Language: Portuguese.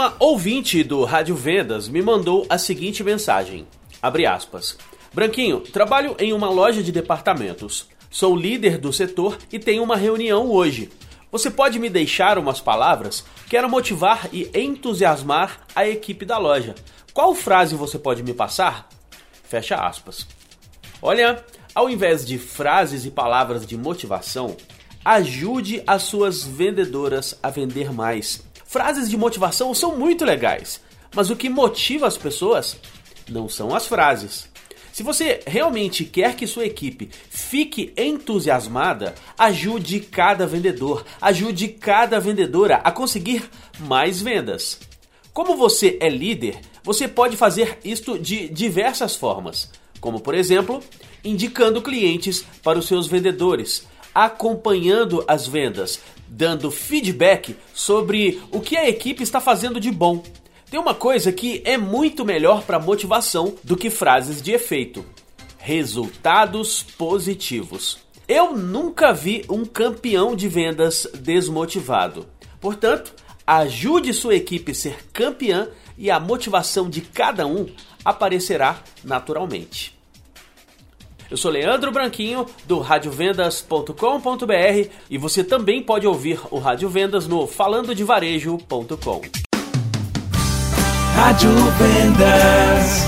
Uma ouvinte do Rádio Vendas me mandou a seguinte mensagem: abre aspas. Branquinho, trabalho em uma loja de departamentos. Sou líder do setor e tenho uma reunião hoje. Você pode me deixar umas palavras? Quero motivar e entusiasmar a equipe da loja. Qual frase você pode me passar? Fecha aspas. Olha, ao invés de frases e palavras de motivação, ajude as suas vendedoras a vender mais. Frases de motivação são muito legais, mas o que motiva as pessoas não são as frases. Se você realmente quer que sua equipe fique entusiasmada, ajude cada vendedor, ajude cada vendedora a conseguir mais vendas. Como você é líder, você pode fazer isto de diversas formas, como por exemplo, indicando clientes para os seus vendedores, acompanhando as vendas, dando feedback sobre o que a equipe está fazendo de bom. Tem uma coisa que é muito melhor para motivação do que frases de efeito: resultados positivos. Eu nunca vi um campeão de vendas desmotivado. Portanto, ajude sua equipe a ser campeã e a motivação de cada um aparecerá naturalmente. Eu sou Leandro Branquinho do radiovendas.com.br e você também pode ouvir o Rádio Vendas no falandodevarejo.com. Rádio Vendas.